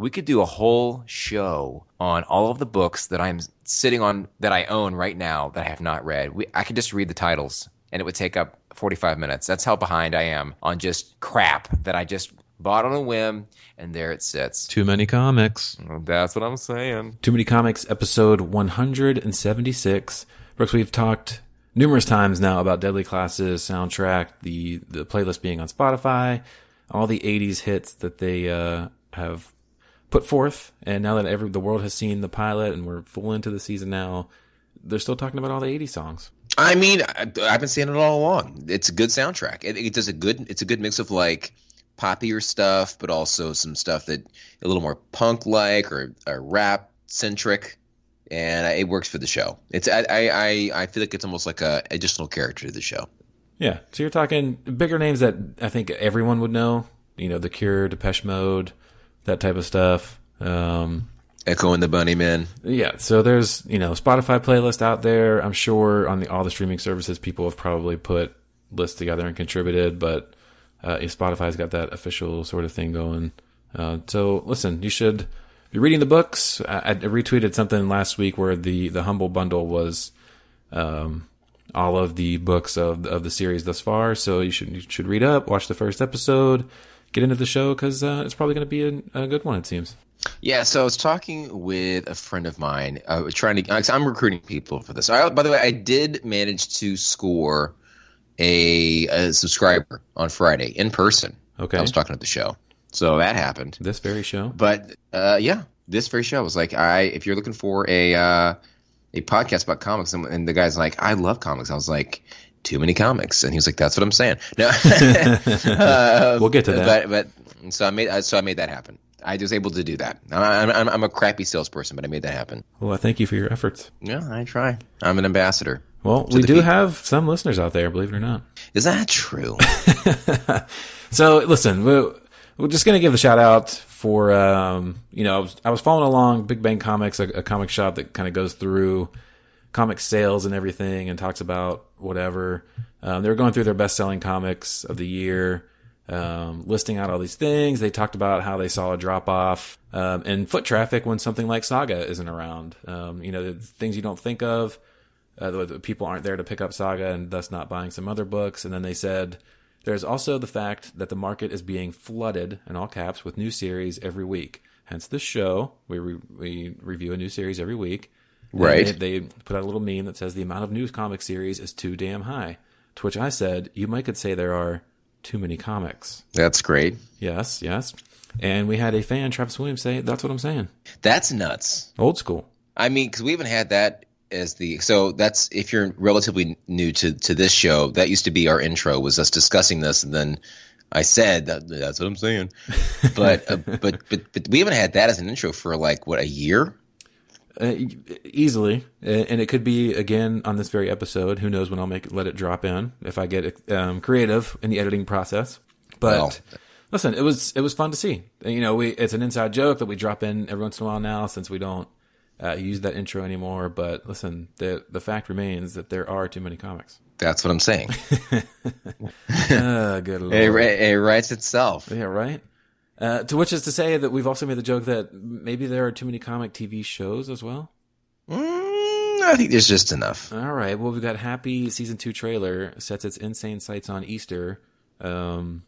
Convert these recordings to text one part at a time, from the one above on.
we could do a whole show on all of the books that I'm sitting on that I own right now that I have not read. We, I could just read the titles and it would take up 45 minutes. That's how behind I am on just crap that I just bought on a whim and there it sits. Too many comics. That's what I'm saying. Too Many Comics, episode 176. Brooks, we've talked numerous times now about Deadly Classes soundtrack, the the playlist being on Spotify, all the 80s hits that they uh, have put forth, and now that every the world has seen the pilot and we're full into the season now, they're still talking about all the 80s songs. I mean, I, I've been saying it all along. It's a good soundtrack. It, it does a good. It's a good mix of like poppier stuff, but also some stuff that a little more punk like or, or rap centric, and it works for the show. It's I, I I feel like it's almost like a additional character to the show. Yeah, so you're talking bigger names that I think everyone would know. You know, The Cure, Depeche Mode, that type of stuff. Um, Echo and the Bunnymen. Yeah, so there's you know Spotify playlist out there. I'm sure on the all the streaming services, people have probably put lists together and contributed, but uh, Spotify's got that official sort of thing going. Uh, so listen, you should be reading the books. I, I, retweeted something last week where the the humble bundle was um, all of the books of of the series thus far. So you should you should read up, watch the first episode, get into the show because uh, it's probably going to be a, a, good one. It seems. Yeah, so I was talking with a friend of mine, uh, trying to. I'm recruiting people for this. I, by the way, I did manage to score a, a subscriber on Friday in person. Okay, I was talking at the show, so that happened. This very show, but uh, yeah, this very show I was like, I if you're looking for a uh, a podcast about comics, and, and the guy's like, I love comics. I was like, too many comics, and he was like, "That's what I'm saying." No, uh, we'll get to that. But, but so I made so I made that happen. I was able to do that. I'm, I'm, I'm a crappy salesperson, but I made that happen. Well, I thank you for your efforts. Yeah, I try. I'm an ambassador. Well, we do people. have some listeners out there, believe it or not. Is that true? so, listen, we're, we're just going to give the shout out for, um, you know, I was, I was, following along Big Bang Comics, a, a comic shop that kind of goes through comic sales and everything and talks about whatever. Um, they were going through their best selling comics of the year um, listing out all these things. They talked about how they saw a drop off um, in foot traffic when something like Saga isn't around. Um, you know, the things you don't think of. Uh, people aren't there to pick up Saga and thus not buying some other books. And then they said there's also the fact that the market is being flooded in all caps with new series every week. Hence this show. We re- we review a new series every week. Right. They, they, put out a little meme that says the amount of new comic series is too damn high. To which I said, you might could say there are too many comics. That's great. Yes, yes. And we had a fan, Travis Williams, say, "That's what I'm saying." That's nuts. Old school. I mean, because we haven't had that as the so that's if you're relatively new to to this show. That used to be our intro was us discussing this, and then I said that, that's what I'm saying. But uh, but but but we haven't had that as an intro for like what a year. Uh, easily, and it could be again on this very episode. Who knows when I'll make let it drop in if I get um, creative in the editing process. But well, listen, it was it was fun to see. You know, we it's an inside joke that we drop in every once in a while now since we don't uh, use that intro anymore. But listen, the the fact remains that there are too many comics. That's what I'm saying. uh, good lord. It, it writes itself. Yeah, right. Uh, to which is to say that we've also made the joke that maybe there are too many comic TV shows as well. Mm, I think there's just enough. All right. Well, we've got Happy season two trailer sets its insane sights on Easter. Um,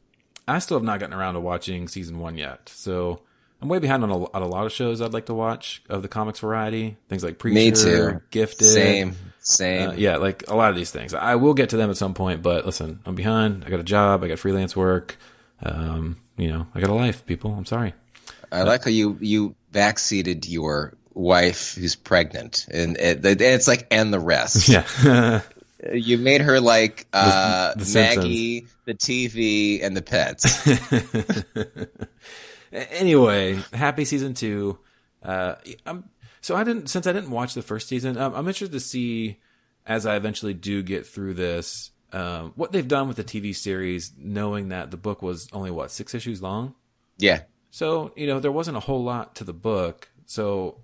I still have not gotten around to watching season one yet, so I'm way behind on a, on a lot of shows I'd like to watch of the comics variety. Things like Preacher, Me too. Gifted, same, same. Uh, yeah, like a lot of these things. I will get to them at some point, but listen, I'm behind. I got a job. I got freelance work. Um, you know, I got a life, people. I'm sorry. I like how you you backseated your wife who's pregnant, and, and it's like and the rest. Yeah. you made her like uh, the, the Maggie, the TV, and the pets. anyway, happy season two. Uh, I'm, so I didn't since I didn't watch the first season. I'm, I'm interested to see as I eventually do get through this um, what they've done with the TV series, knowing that the book was only what six issues long. Yeah. So you know there wasn't a whole lot to the book. So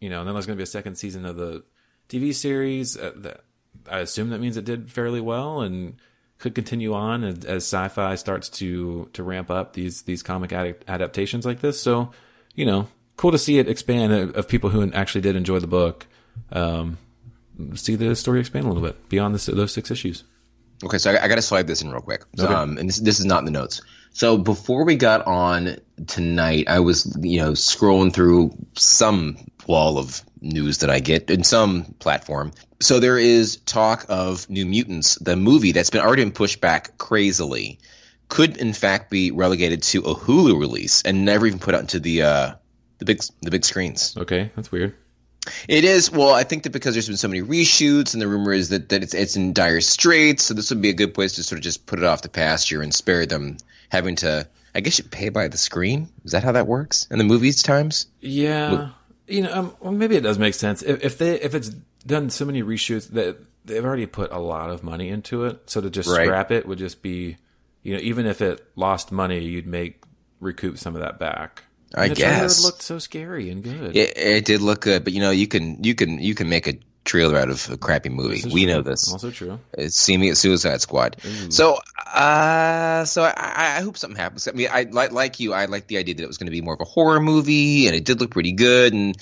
you know, then there's going to be a second season of the TV series. Uh, that I assume that means it did fairly well and could continue on as, as Syfy starts to to ramp up these these comic ad- adaptations like this. So you know, cool to see it expand of, of people who actually did enjoy the book. Um, see the story expand a little bit beyond this, those six issues. Okay, so I, I got to slide this in real quick. Okay. Um, and this this is not in the notes. So before we got on tonight, I was you know scrolling through some wall of news that I get in some platform. So there is talk of New Mutants, the movie that's been already been pushed back crazily, could in fact be relegated to a Hulu release and never even put out into the uh, the big the big screens. Okay, that's weird. It is. Well, I think that because there's been so many reshoots, and the rumor is that, that it's it's in dire straits, so this would be a good place to sort of just put it off the pasture and spare them having to. I guess you pay by the screen. Is that how that works in the movies times? Yeah, you know, um, well, maybe it does make sense if, if they if it's done so many reshoots that they've already put a lot of money into it, so to just right. scrap it would just be, you know, even if it lost money, you'd make recoup some of that back. I guess it looked so scary and good. It, it, did look good, but you know, you can you can you can make a trailer out of a crappy movie. We true. know this. Also true. It's see me at Suicide Squad. Ooh. So, uh, so I, I, hope something happens. I mean, I like like you. I like the idea that it was going to be more of a horror movie, and it did look pretty good. And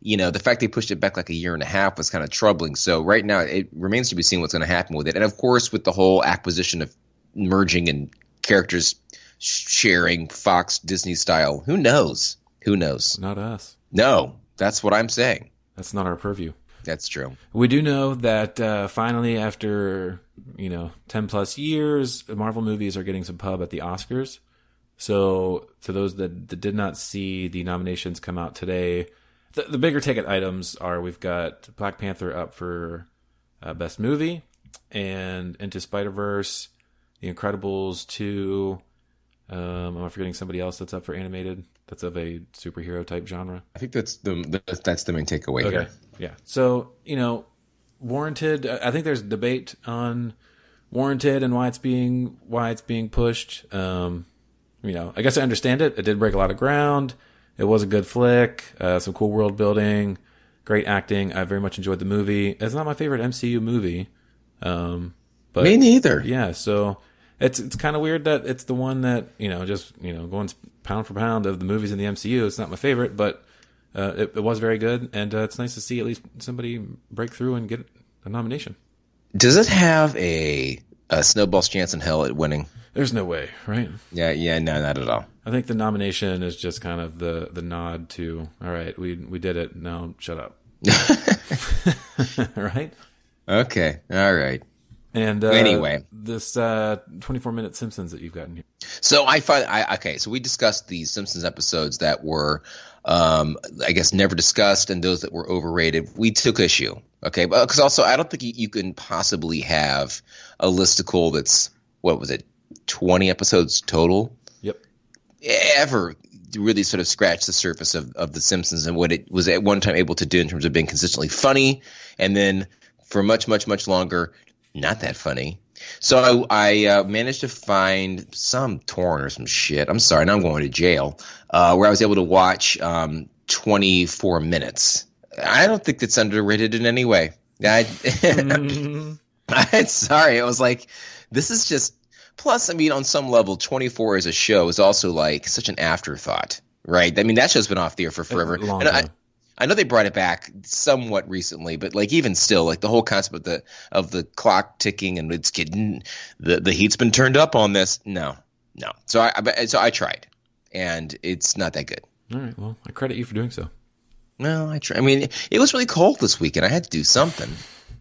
you know, the fact they pushed it back like a year and a half was kind of troubling. So right now, it remains to be seen what's going to happen with it. And of course, with the whole acquisition of merging and characters sharing Fox Disney style, who knows? Who knows? Not us. No, that's what I'm saying. That's not our purview. That's true. We do know that uh, finally, after you know ten plus years, Marvel movies are getting some pub at the Oscars. So, to those that, that did not see the nominations come out today, the, the bigger ticket items are we've got Black Panther up for uh, best movie, and Into Spider Verse, The Incredibles two. Um, am I forgetting somebody else that's up for animated? That's of a superhero type genre. I think that's the that's the main takeaway okay. here. Yeah. So you know, warranted. I think there's debate on warranted and why it's being why it's being pushed. Um, you know, I guess I understand it. It did break a lot of ground. It was a good flick. Uh, some cool world building, great acting. I very much enjoyed the movie. It's not my favorite MCU movie. Um, but me neither. Yeah. So it's it's kind of weird that it's the one that you know just you know going pound for pound of the movies in the MCU. It's not my favorite, but uh, it, it, was very good, and uh, it's nice to see at least somebody break through and get a nomination. Does it have a, a snowball's chance in hell at winning? There's no way, right? Yeah, yeah, no, not at all. I think the nomination is just kind of the the nod to all right, we we did it. Now shut up. right? Okay. All right. And uh, anyway, this uh, 24 minute Simpsons that you've gotten here. So I find I okay. So we discussed the Simpsons episodes that were, um, I guess, never discussed, and those that were overrated. We took issue, okay, because also I don't think you, you, can possibly have a listicle that's what was it, 20 episodes total. Yep. Ever really sort of scratch the surface of, of the Simpsons and what it was at one time able to do in terms of being consistently funny, and then for much, much, much longer not that funny. So I, I uh, managed to find some torrent or some shit. I'm sorry, now I'm going to jail. Uh, where I was able to watch um, 24 minutes. I don't think that's underrated in any way. I, mm. I'm sorry. I was like, this is just. Plus, I mean, on some level, 24 as a show is also like such an afterthought, right? I mean, that show's been off the air for forever. And I, I know they brought it back somewhat recently, but like even still, like the whole concept of the of the clock ticking and it's getting the the heat's been turned up on this. No, no. So I, I so I tried, and it's not that good. All right. Well, I credit you for doing so. Well, I try. I mean, it was really cold this weekend. I had to do something.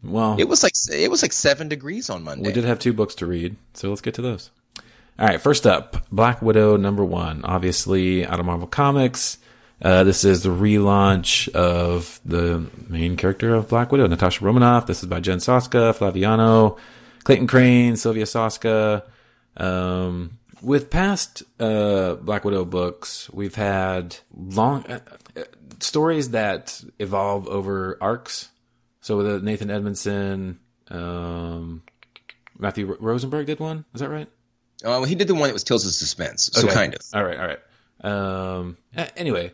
Well, it was like it was like seven degrees on Monday. We did have two books to read, so let's get to those. All right. First up, Black Widow number one. Obviously, out of Marvel Comics. Uh, this is the relaunch of the main character of Black Widow, Natasha Romanoff. This is by Jen Soska, Flaviano, Clayton Crane, Sylvia Soska. Um, with past uh, Black Widow books, we've had long uh, stories that evolve over arcs. So with Nathan Edmondson, um, Matthew Rosenberg did one. Is that right? Oh, well, he did the one that was Tales of Suspense. So okay. kind of. All right, all right. Um, anyway,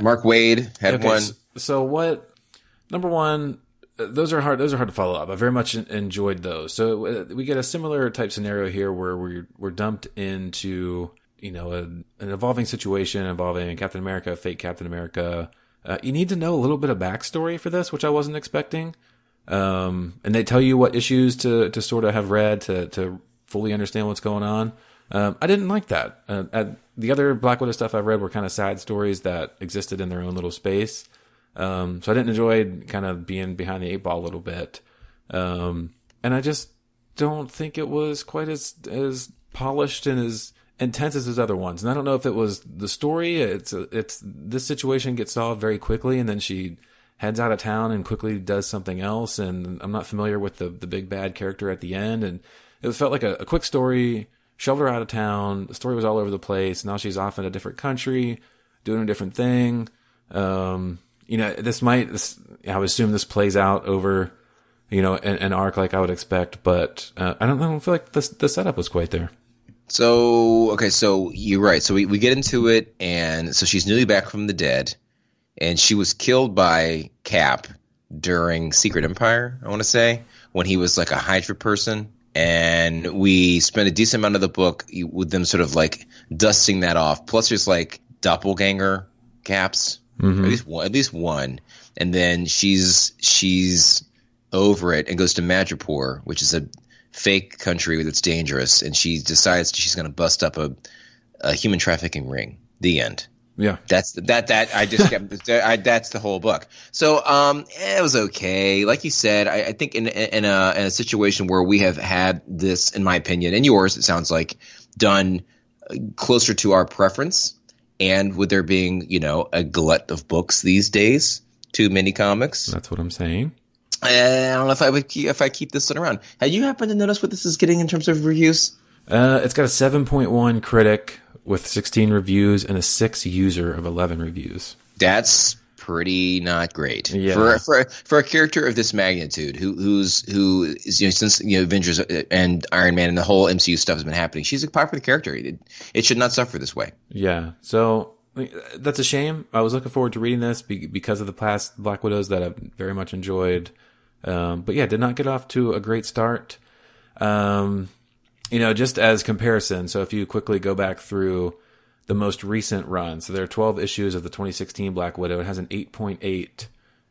Mark Waid had okay, one. So what? Number one, those are hard. Those are hard to follow up. I very much enjoyed those. So uh, we get a similar type scenario here where we're we're dumped into you know, a, an evolving situation involving Captain America, fake Captain America. Uh, you need to know a little bit of backstory for this, which I wasn't expecting. Um, and they tell you what issues to, to sort of have read to, to fully understand what's going on. Um, I didn't like that. Uh, at, the other Black Widow stuff I've read were kind of side stories that existed in their own little space. Um, so I didn't enjoy kind of being behind the eight ball a little bit. Um, and I just don't think it was quite as, as polished and as intense as his other ones. And I don't know if it was the story. It's, it's, this situation gets solved very quickly and then she heads out of town and quickly does something else. And I'm not familiar with the, the big bad character at the end. And it felt like a, a quick story shoved her out of town. The story was all over the place. Now she's off in a different country, doing a different thing. Um, you know, this might, this, I would assume this plays out over, you know, an, an arc like I would expect, but uh, I don't, I don't feel like the the setup was quite there. So okay, so you're right. So we, we get into it, and so she's newly back from the dead, and she was killed by Cap during Secret Empire. I want to say when he was like a Hydra person, and we spend a decent amount of the book with them sort of like dusting that off. Plus, there's like doppelganger caps, mm-hmm. at least one, at least one, and then she's she's over it and goes to Madripoor, which is a fake country that's dangerous, and she decides she's going to bust up a, a human trafficking ring. The end. Yeah, that's the, that. That I just kept. I, that's the whole book. So um, it was okay. Like you said, I, I think in in a in a situation where we have had this, in my opinion, and yours, it sounds like done closer to our preference, and with there being you know a glut of books these days, too many comics. That's what I'm saying. I don't know if I would keep, if I keep this one around. Have you happened to notice what this is getting in terms of reviews? Uh, it's got a 7.1 critic with 16 reviews and a six user of 11 reviews. That's pretty not great yeah. for for for a character of this magnitude who who's who is you know since you know Avengers and Iron Man and the whole MCU stuff has been happening. She's a popular character. It, it should not suffer this way. Yeah. So that's a shame. I was looking forward to reading this because of the past Black Widows that I've very much enjoyed. Um, but yeah, did not get off to a great start. Um, you know, just as comparison, so if you quickly go back through the most recent run, so there are 12 issues of the 2016 Black Widow. It has an 8.8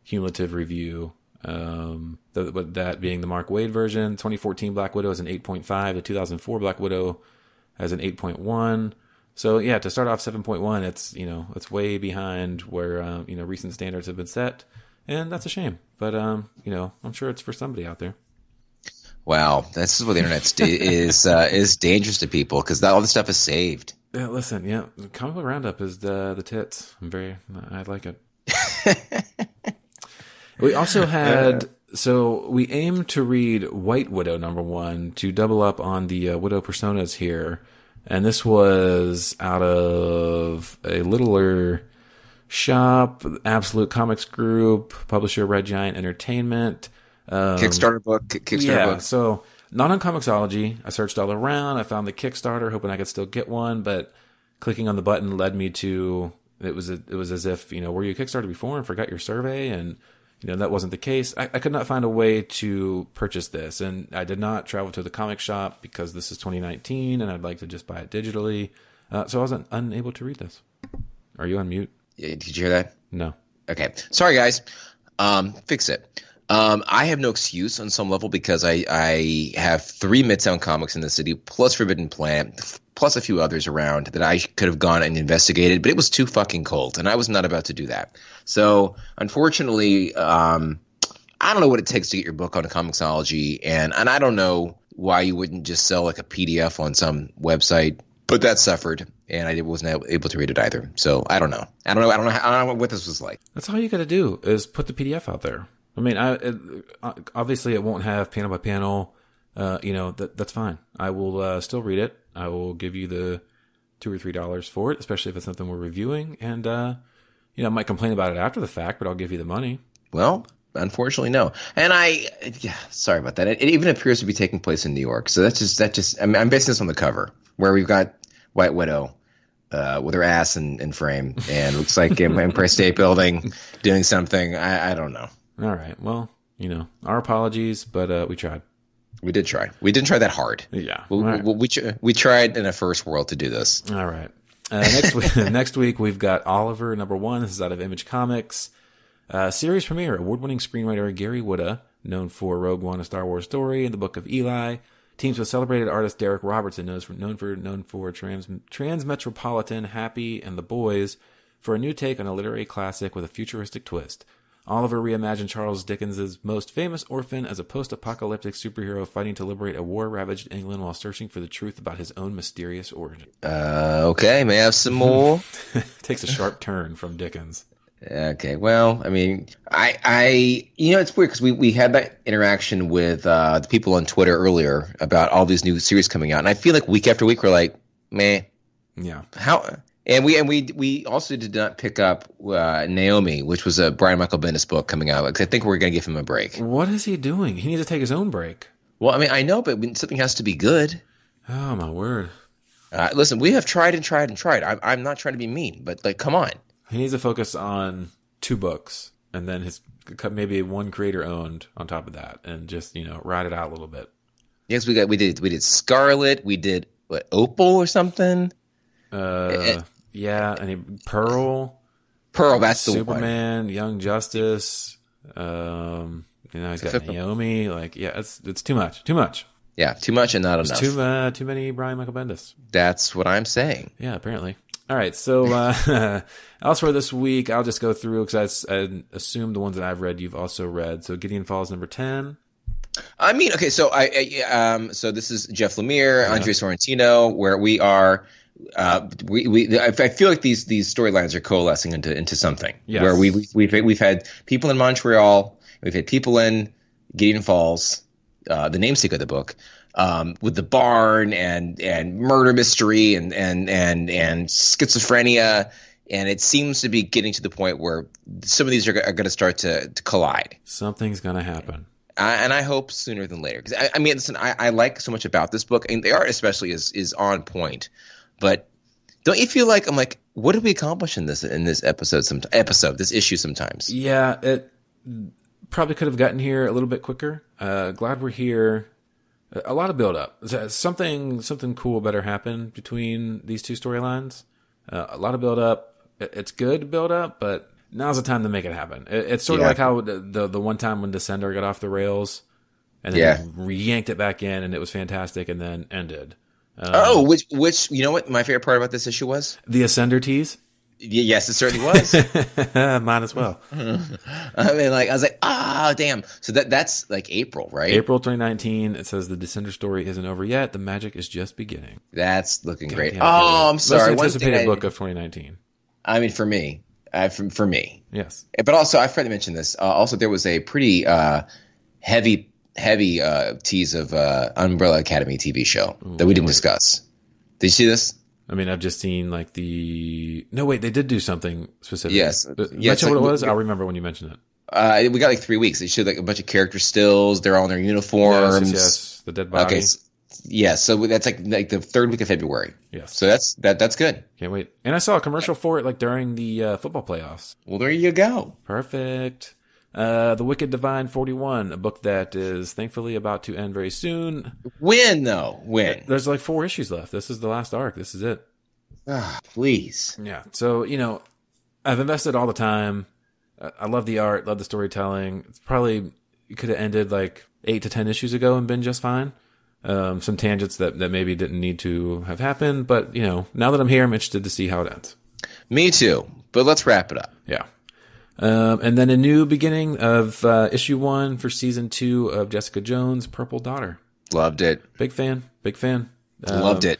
cumulative review. Um, the, that being the Mark Waid version. 2014 Black Widow is an 8.5. The 2004 Black Widow has an 8.1. So yeah, to start off 7.1, it's you know it's way behind where uh, you know recent standards have been set, and that's a shame. But um, you know, I'm sure it's for somebody out there. Wow, this is what the internet is uh, is dangerous to people because all this stuff is saved. Yeah, listen, yeah, the comic book roundup is the the tits. I'm very, I like it. we also had so we aim to read White Widow number one to double up on the uh, Widow personas here, and this was out of a littler shop, Absolute Comics Group, publisher Red Giant Entertainment. Um, Kickstarter book. Kickstarter yeah, book. So not on Comixology. I searched all around. I found the Kickstarter, hoping I could still get one, but clicking on the button led me to it was a, it was as if you know were you Kickstarter before and forgot your survey and you know that wasn't the case. I, I, could not find a way to purchase this, and I did not travel to the comic shop because this is 2019, and I'd like to just buy it digitally. Uh, so I wasn't unable to read this. Are you on mute? Did you hear that? No. Okay. Sorry, guys. Um, fix it. Um, I have no excuse on some level because I, I have three Midtown comics in the city, plus Forbidden Planet, plus a few others around that I could have gone and investigated, but it was too fucking cold, and I was not about to do that. So, unfortunately, um, I don't know what it takes to get your book on Comixology, and and I don't know why you wouldn't just sell like a PDF on some website but that suffered, and I wasn't able to read it either. So I don't know. I don't know. I don't know. I don't know what this was like. That's all you got to do is put the PDF out there. I mean, I it, obviously it won't have panel by panel. Uh, you know that that's fine. I will uh, still read it. I will give you the two or three dollars for it, especially if it's something we're reviewing. And uh, you know, I might complain about it after the fact, but I'll give you the money. Well, unfortunately, no. And I, yeah, sorry about that. It, it, even appears to be taking place in New York. So that's just that just. I'm, I'm basing this on the cover where we've got White Widow uh, with her ass in, in frame and looks like Empire State Building doing something. I, I don't know. All right. Well, you know, our apologies, but uh, we tried. We did try. We didn't try that hard. Yeah. We, right. we, we, we tried in a first world to do this. All right. Uh, next week, next week we've got Oliver number one. This is out of Image Comics. Uh, series premiere: award-winning screenwriter Gary Whitta, known for Rogue One, a Star Wars story, and the Book of Eli, teams with celebrated artist Darick Robertson, known for known for known for Trans Transmetropolitan, Happy, and The Boys, for a new take on a literary classic with a futuristic twist. Oliver reimagined Charles Dickens' most famous orphan as a post-apocalyptic superhero fighting to liberate a war-ravaged England while searching for the truth about his own mysterious origin. Uh, okay, may I have some more? Takes a sharp turn from Dickens. Okay, well, I mean, I, I, you know, it's weird because we, we had that interaction with uh, the people on Twitter earlier about all these new series coming out, and I feel like week after week we're like, man, Yeah. how? And we and we we also did not pick up uh, Naomi, which was a Brian Michael Bendis book coming out. Like, I think we're gonna give him a break. What is he doing? He needs to take his own break. Well, I mean, I know, but something has to be good. Oh my word. Uh, listen, we have tried and tried and tried. I'm, I'm not trying to be mean, but like, come on. He needs to focus on two books and then his maybe one creator owned on top of that and just, you know, ride it out a little bit. Yes, we got we did we did Scarlet, we did what Opal or something. Uh yeah, and he, Pearl, Pearl, that's the. Superman, Young Justice, um you know, he's got Except Naomi, like yeah, it's it's too much. Too much. Yeah, too much and not It's enough. too uh, too many Brian Michael Bendis. That's what I'm saying. Yeah, apparently. All right, so uh, elsewhere this week, I'll just go through because I, I assume the ones that I've read you've also read. So Gideon Falls number ten. I mean, okay, so I, I um, so this is Jeff Lemire, Andre Sorrentino, where we are. Uh, we, we I I feel like these these storylines are coalescing into into something Yes. where we we- we've we've had people in Montreal, we've had people in Gideon Falls, uh, the namesake of the book, um, with the barn and and murder mystery and and and and schizophrenia, and it seems to be getting to the point where some of these are, are going to start to, to collide. Something's gonna happen. I, and I hope sooner than later. Because I, I mean, listen, I, I like so much about this book, and the art especially is is on point. But don't you feel like I'm like, what did we accomplish in this in this episode? Some episode, this issue. Sometimes, Yeah, it probably could have gotten here a little bit quicker. Uh, glad we're here. A lot of build up. Something something cool better happen between these two storylines. Uh, a lot of build up. It's good build up, but now's the time to make it happen. It's sort Yeah. of like how the, the the one time when Descender got off the rails, and then Yeah. yanked it back in, and it was fantastic, and then ended. Oh, which which you know what my favorite part about this issue was? The Ascender tease, Yes, it certainly was. might as well. I mean, like I was like, ah, damn. So that that's like April, right? April 2019. It says the Descender story isn't over yet. The magic is just beginning. That's looking great. Damn, Oh, I'm sorry. Most anticipated I, book of 2019. I mean, for me, uh, for, for me, Yes. but also I forgot to mention this. Uh, also, there was a pretty uh, heavy, heavy uh, tease of uh, Umbrella Academy TV show that we didn't discuss. Did you see this? I mean, I've just seen like the. No, wait, they did do something specific. Yes. Uh, Yes, mention what like- it was. I'll remember when you mention it. Uh, we got like three weeks. They showed like a bunch of character stills. They're all in their uniforms. yes, yes. The dead body. Okay. Yeah, so that's like like the third week of February. Yes. So that's that that's good. Can't wait. And I saw a commercial for it like during the uh, football playoffs. Well, there you go. Perfect. Uh, the Wicked Divine 41, a book that is thankfully about to end very soon. Win though, win. There's like four issues left. This is the last arc. This is it. Ah, please. Yeah. So, you know, I've invested all the time. I I love the art, love the storytelling. It's probably, it could have ended like eight to 10 issues ago and been just fine. Um, some tangents that, that maybe didn't need to have happened. But, you know, now that I'm here, I'm interested to see how it ends. Me too. But let's wrap it up. Yeah. Um, and then a new beginning of uh, issue one for season two of Jessica Jones, Purple Daughter. Loved it. Big fan. Big fan. Um, Loved it.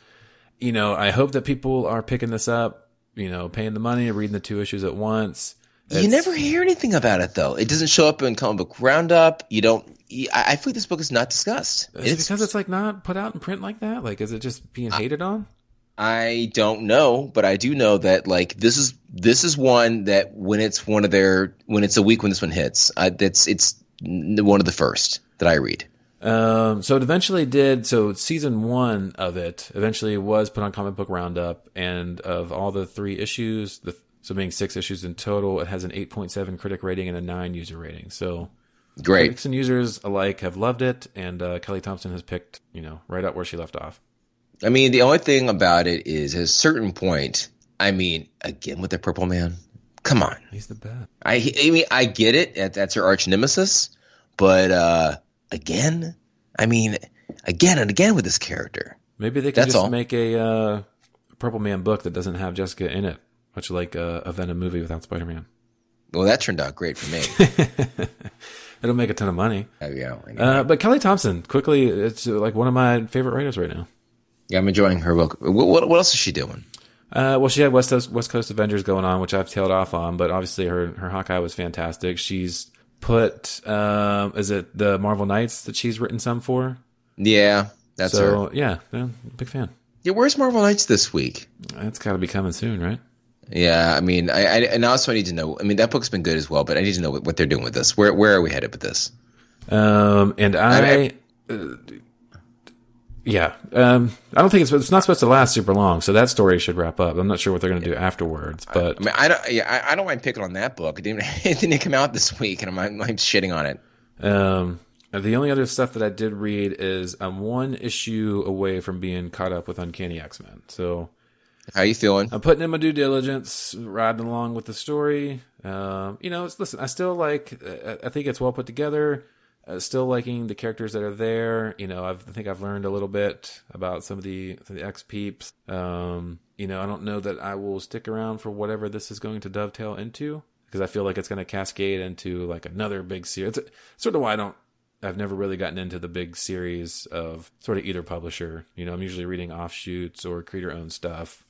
you know, I hope that people are picking this up, you know, paying the money, reading the two issues at once. You never hear anything about it though. It doesn't show up in comic book roundup. You don't. I, I feel like this book is not discussed. Is it because it's like not put out in print like that? Like, is it just being hated on? I don't know, but I do know that like this is this is one that when it's one of their when it's a week when this one hits, uh, that's it's one of the first that I read. Um, so it eventually did. So season one of it eventually was put on Comic Book Roundup, and of all the three issues, the so being six issues in total, it has an 8.7 critic rating and a nine user rating. So Great. Critics and users alike have loved it, and uh, Kelly Thompson has picked, you know, right up where she left off. I mean, the only thing about it is, at a certain point, I mean, again with the Purple Man, come on. He's the best. I, I mean, I get it. That's her arch nemesis, but uh, again, I mean, again and again with this character. Maybe they can That's just all. make a uh, Purple Man book that doesn't have Jessica in it, much like uh, a Venom movie without Spider Man. Well, that turned out great for me. It'll make a ton of money. Uh, yeah, Uh, but Kelly Thompson, quickly, it's uh, like one of my favorite writers right now. Yeah, I'm enjoying her book. What, what, what else is she doing? Uh, well, she had West Coast, West Coast Avengers going on, which I've tailed off on, but obviously her her Hawkeye was fantastic. She's put, um, is it the Marvel Knights that she's written some for? Yeah, that's her. yeah, yeah, big fan. Yeah, where's Marvel Knights this week? It's got to be coming soon, right? Yeah, I mean, I, I and also I need to know. I mean, that book's been good as well, but I need to know what, what they're doing with this. Where where are we headed with this? Um, and I, uh, yeah, um, I don't think it's it's not supposed to last super long, so that story should wrap up. I'm not sure what they're going to do afterwards, but I mean, I don't. Yeah, I, I don't mind picking on that book. It didn't. It didn't come out this week, and I'm, I'm, I'm shitting on it. Um, the only other stuff that I did read is I'm one issue away from being caught up with Uncanny X Men. So How you feeling? I'm putting in my due diligence, riding along with the story. Um, you know, it's, listen, I still like. I I think it's well put together. Uh, still liking the characters that are there. You know, I've, I think I've learned a little bit about some of the some of the X peeps. Um, you know, I don't know that I will stick around for whatever this is going to dovetail into because I feel like it's going to cascade into like another big series. It's sort of why I don't. I've never really gotten into the big series of sort of either publisher. You know, I'm usually reading offshoots or creator owned stuff.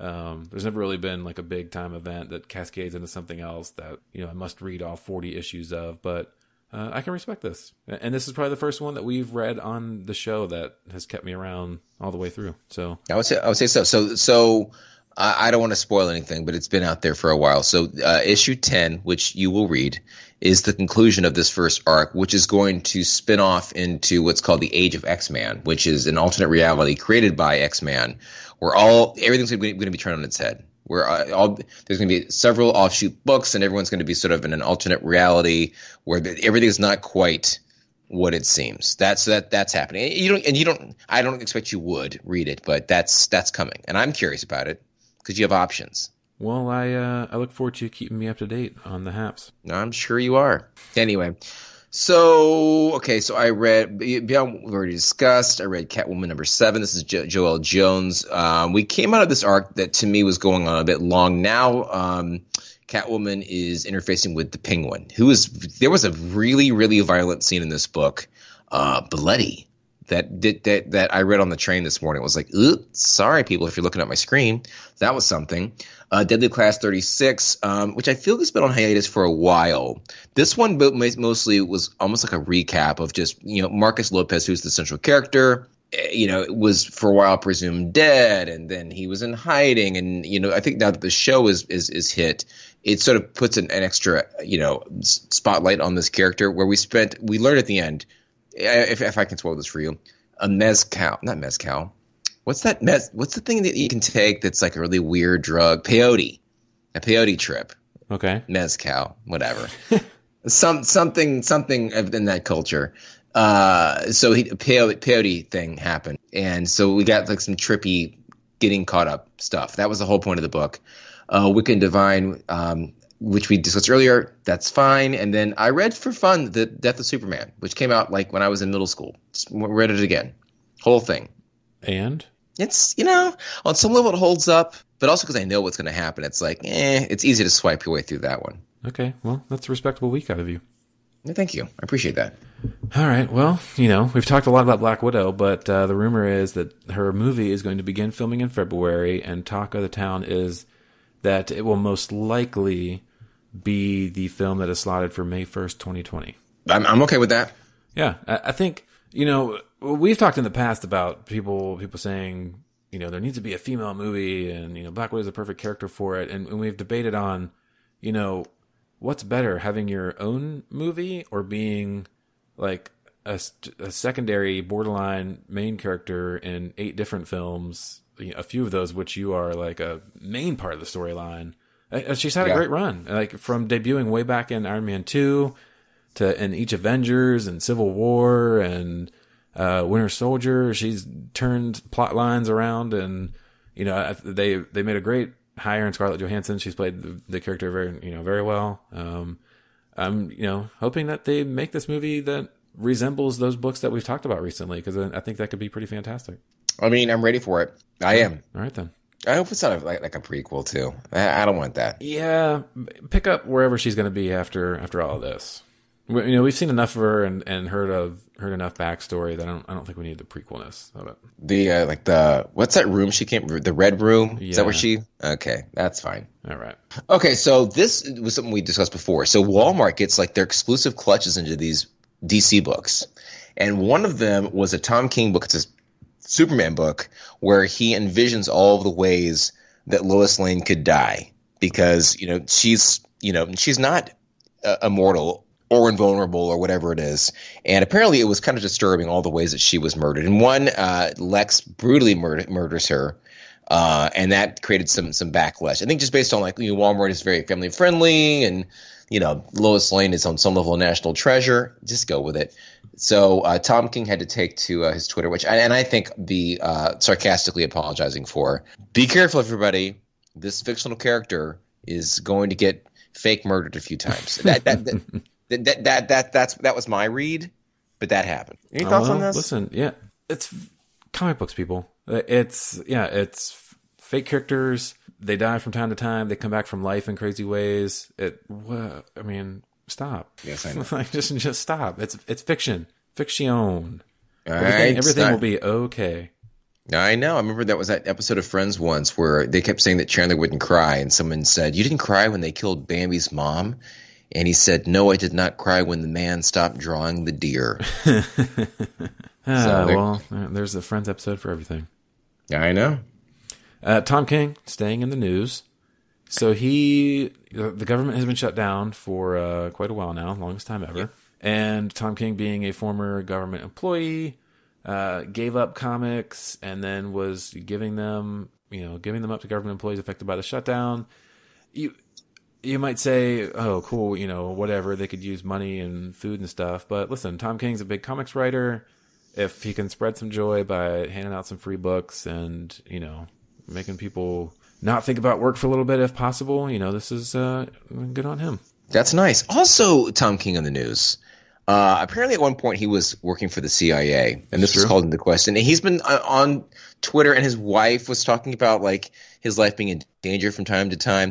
Um, there's never really been like a big time event that cascades into something else that you know I must read all 40 issues of. But uh, I can respect this, and this is probably the first one that we've read on the show that has kept me around all the way through. So I would say I would say so. So so I, I don't want to spoil anything, but it's been out there for a while. So uh, issue ten, which you will read, is the conclusion of this first arc, which is going to spin off into what's called the Age of X Man, which is an alternate reality created by X Man, where all everything's going to be turned on its head. Where uh, all there's going to be several offshoot books, and everyone's going to be sort of in an alternate reality where the, everything is not quite what it seems. That's that that's happening. You don't and you don't. I don't expect you would read it, but that's that's coming, and I'm curious about it because you have options. well, I uh, I look forward to you keeping me up to date on the Haps. I'm sure you are. Anyway, so okay, so I read beyond we've already discussed. I read Catwoman number seven. This is jo- Joelle Jones. Um, we came out of this arc that to me was going on a bit long. Now, um, Catwoman is interfacing with the Penguin, who is there was a really really violent scene in this book, uh, bloody. That, did, that that I read on the train this morning. It was like, sorry people, if you're looking at my screen, that was something. Uh, Deadly Class 36, um, which I feel has been on hiatus for a while. This one mostly was almost like a recap of just, you know, Marcus Lopez, who's the central character, eh, you know, was for a while presumed dead, and then he was in hiding. And, you know, I think now that the show is, is, is hit, it sort of puts an, an extra, you know, spotlight on this character where we spent, we learned at the end, eh, if, if I can spoil this for you, a mezcal, not mezcal. What's that mez? What's the thing that you can take that's like a really weird drug? Peyote, a peyote trip, Okay, mezcal, whatever. Some something something of- in that culture. Uh, so he peyote, peyote thing happened, and so we got like some trippy getting caught up stuff. That was the whole point of the book. Uh, Wicked Divine, um, which we discussed earlier, that's fine. And then I read for fun the Death of Superman, which came out like when I was in middle school. Just read it again, whole thing and it's you know on some level it holds up but also because i know what's going to happen it's like eh it's easy to swipe your way through that one okay, well, that's a respectable week out of you. Yeah, thank you i appreciate that All right. Well, you know, we've talked a lot about Black Widow, but uh, the rumor is that her movie is going to begin filming in February, and talk of the town is that it will most likely be the film that is slotted for May 1st, 2020. i'm, I'm okay with that Yeah, I, I think you know we've talked in the past about people people saying you know there needs to be a female movie, and you know Black Widow is the perfect character for it, and, and we've debated on you know what's better having your own movie or being like a, a secondary borderline main character in eight different films you know, a few of those which you are like a main part of the storyline. She's had a great run like from debuting way back in iron man 2 to in each Avengers and Civil War and uh, Winter Soldier. She's turned plot lines around, and you know they they made a great hire in Scarlett Johansson. She's played the, the character very you know very well. Um, I'm you know hoping that they make this movie that resembles those books that we've talked about recently because I think that could be pretty fantastic. I mean, I'm ready for it. I am. All right then. I hope it's not like, like a prequel too. I, I don't want that. Yeah, pick up wherever she's going to be after after all of this. You know, we've seen enough of her and, and heard of heard enough backstory that I don't I don't think we need the prequelness of it. The uh, like the what's that room she came the red room? Is that where she okay that's fine. All right. okay so this was something we discussed before. So Walmart gets like their exclusive clutches into these DC books. And one of them was a Tom King book. It's a Superman book where he envisions all of the ways that Lois Lane could die because you know she's you know she's not uh, immortal or invulnerable or whatever it is. And apparently, it was kind of disturbing all the ways that she was murdered. And one, uh, Lex brutally murder- murders her. Uh, and that created some some backlash. I think just based on like you know, Walmart is very family friendly, and you know Lois Lane is on some level a national treasure. Just go with it. So uh, Tom King had to take to uh, his Twitter, which and I think be uh, sarcastically apologizing for. Be careful, everybody. This fictional character is going to get fake murdered a few times. That that that, that, that, that, that that's that was my read, but that happened. Any thoughts on uh-huh. this? Listen, yeah, it's comic books, people. It's yeah, it's fake characters. They die from time to time. They come back from life in crazy ways. It. Well, I mean, stop. Yes, I know. like just just stop. It's it's fiction. Fiction. All Everything, right, everything stop. will be okay. I know. I remember that was that episode of Friends once where they kept saying that Chandler wouldn't cry, and someone said, "You didn't cry when they killed Bambi's mom," and he said, "No, I did not cry when the man stopped drawing the deer." Ah, So there- well, there's a Friends episode for everything. I know. Uh, Tom King staying in the news. So he, the government has been shut down for uh, quite a while now, longest time ever. And Tom King, being a former government employee, uh, gave up comics and then was giving them, you know, giving them up to government employees affected by the shutdown. You, you might say, oh, cool, you know, whatever. They could use money and food and stuff. But listen, Tom King's a big comics writer. If he can spread some joy by handing out some free books and, you know, making people not think about work for a little bit if possible, you know, this is uh, good on him. That's nice. Also, Tom King on the news. Uh, apparently, at one point, he was working for the CIA, and this was called into question. And he's been uh, on Twitter, and his wife was talking about like his life being in danger from time to time.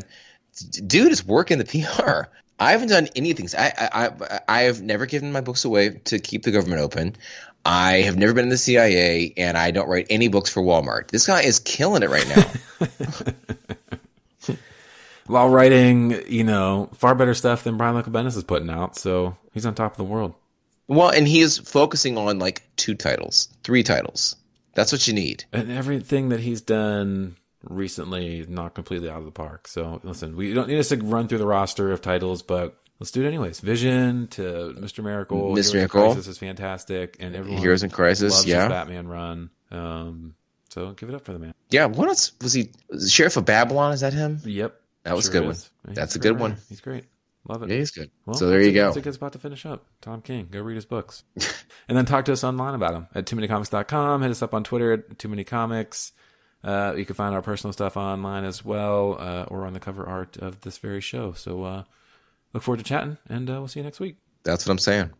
D- Dude is working the PR. I haven't done anything. I, I I I have never given my books away to keep the government open. I have never been in the CIA, and I don't write any books for Walmart. This guy is killing it right now. While writing, you know, far better stuff than Brian Michael Bendis is putting out, so he's on top of the world. well, and he is focusing on like two titles, three titles. That's what you need. And everything that he's done recently not completely out of the park. So listen, we don't need us to run through the roster of titles, but let's do it anyways. Vision to Mr. Miracle, Mr. Heroes Miracle. Crisis is fantastic, and everyone Heroes in Crisis, yeah. Batman run. Um, so give it up for the man. Yeah, what else was he? Sheriff of Babylon? Is that him? Yep, That was sure a good one. is. He's That's a great good one. He's great. Love it. Yeah, he's good. Well, so there you go. That's a good spot to finish up. Tom King. Go read his books. and then talk to us online about him at too many comics.com. Hit us up on Twitter at too many comics. Uh, you can find our personal stuff online as well, uh, or on the cover art of this very show. So, uh, look forward to chatting and, uh, we'll see you next week. That's what I'm saying.